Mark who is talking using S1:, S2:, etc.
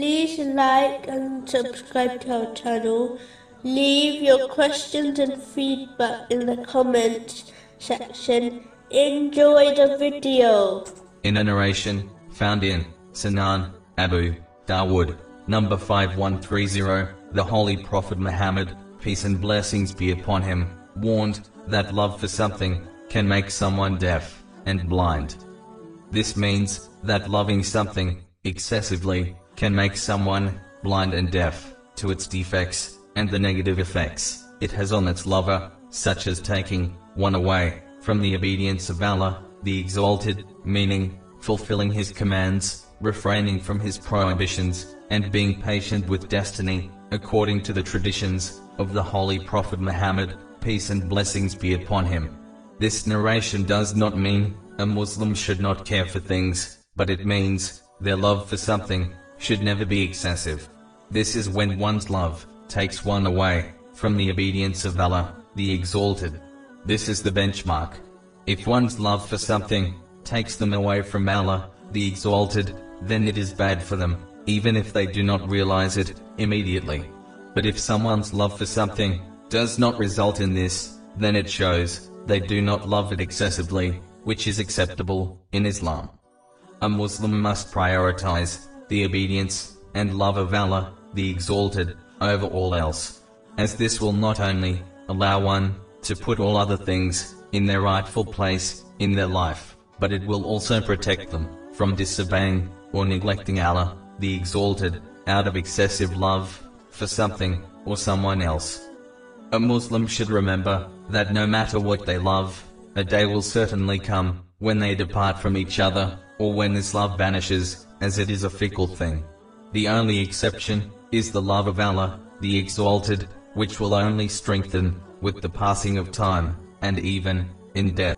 S1: like and subscribe to our channel. Leave your questions and feedback in the comments section. Enjoy the video.
S2: In a narration found in Sunan Abu Dawood, number 5130, the Holy Prophet Muhammad, peace and blessings be upon him, warned that love for something can make someone deaf and blind. This means that loving something excessively can make someone blind and deaf to its defects and the negative effects it has on its lover, such as taking one away from the obedience of Allah, the Exalted, meaning fulfilling His commands, refraining from His prohibitions, and being patient with destiny, according to the traditions of the Holy Prophet Muhammad, peace and blessings be upon him. This narration does not mean a Muslim should not care for things, but it means their love for something should never be excessive. This is when one's love takes one away from the obedience of Allah, the Exalted. This is the benchmark. If one's love for something takes them away from Allah, the Exalted, then it is bad for them, even if they do not realize it immediately. But if someone's love for something does not result in this, then it shows they do not love it excessively, which is acceptable in Islam. A Muslim must prioritize the obedience and love of Allah, the Exalted, over all else, as this will not only allow one to put all other things in their rightful place in their life, but it will also protect them from disobeying or neglecting Allah, the Exalted, out of excessive love for something or someone else. A Muslim should remember that no matter what they love, a day will certainly come when they depart from each other, or when this love vanishes, as it is a fickle thing. The only exception is the love of Allah, the Exalted, which will only strengthen with the passing of time, and even in death.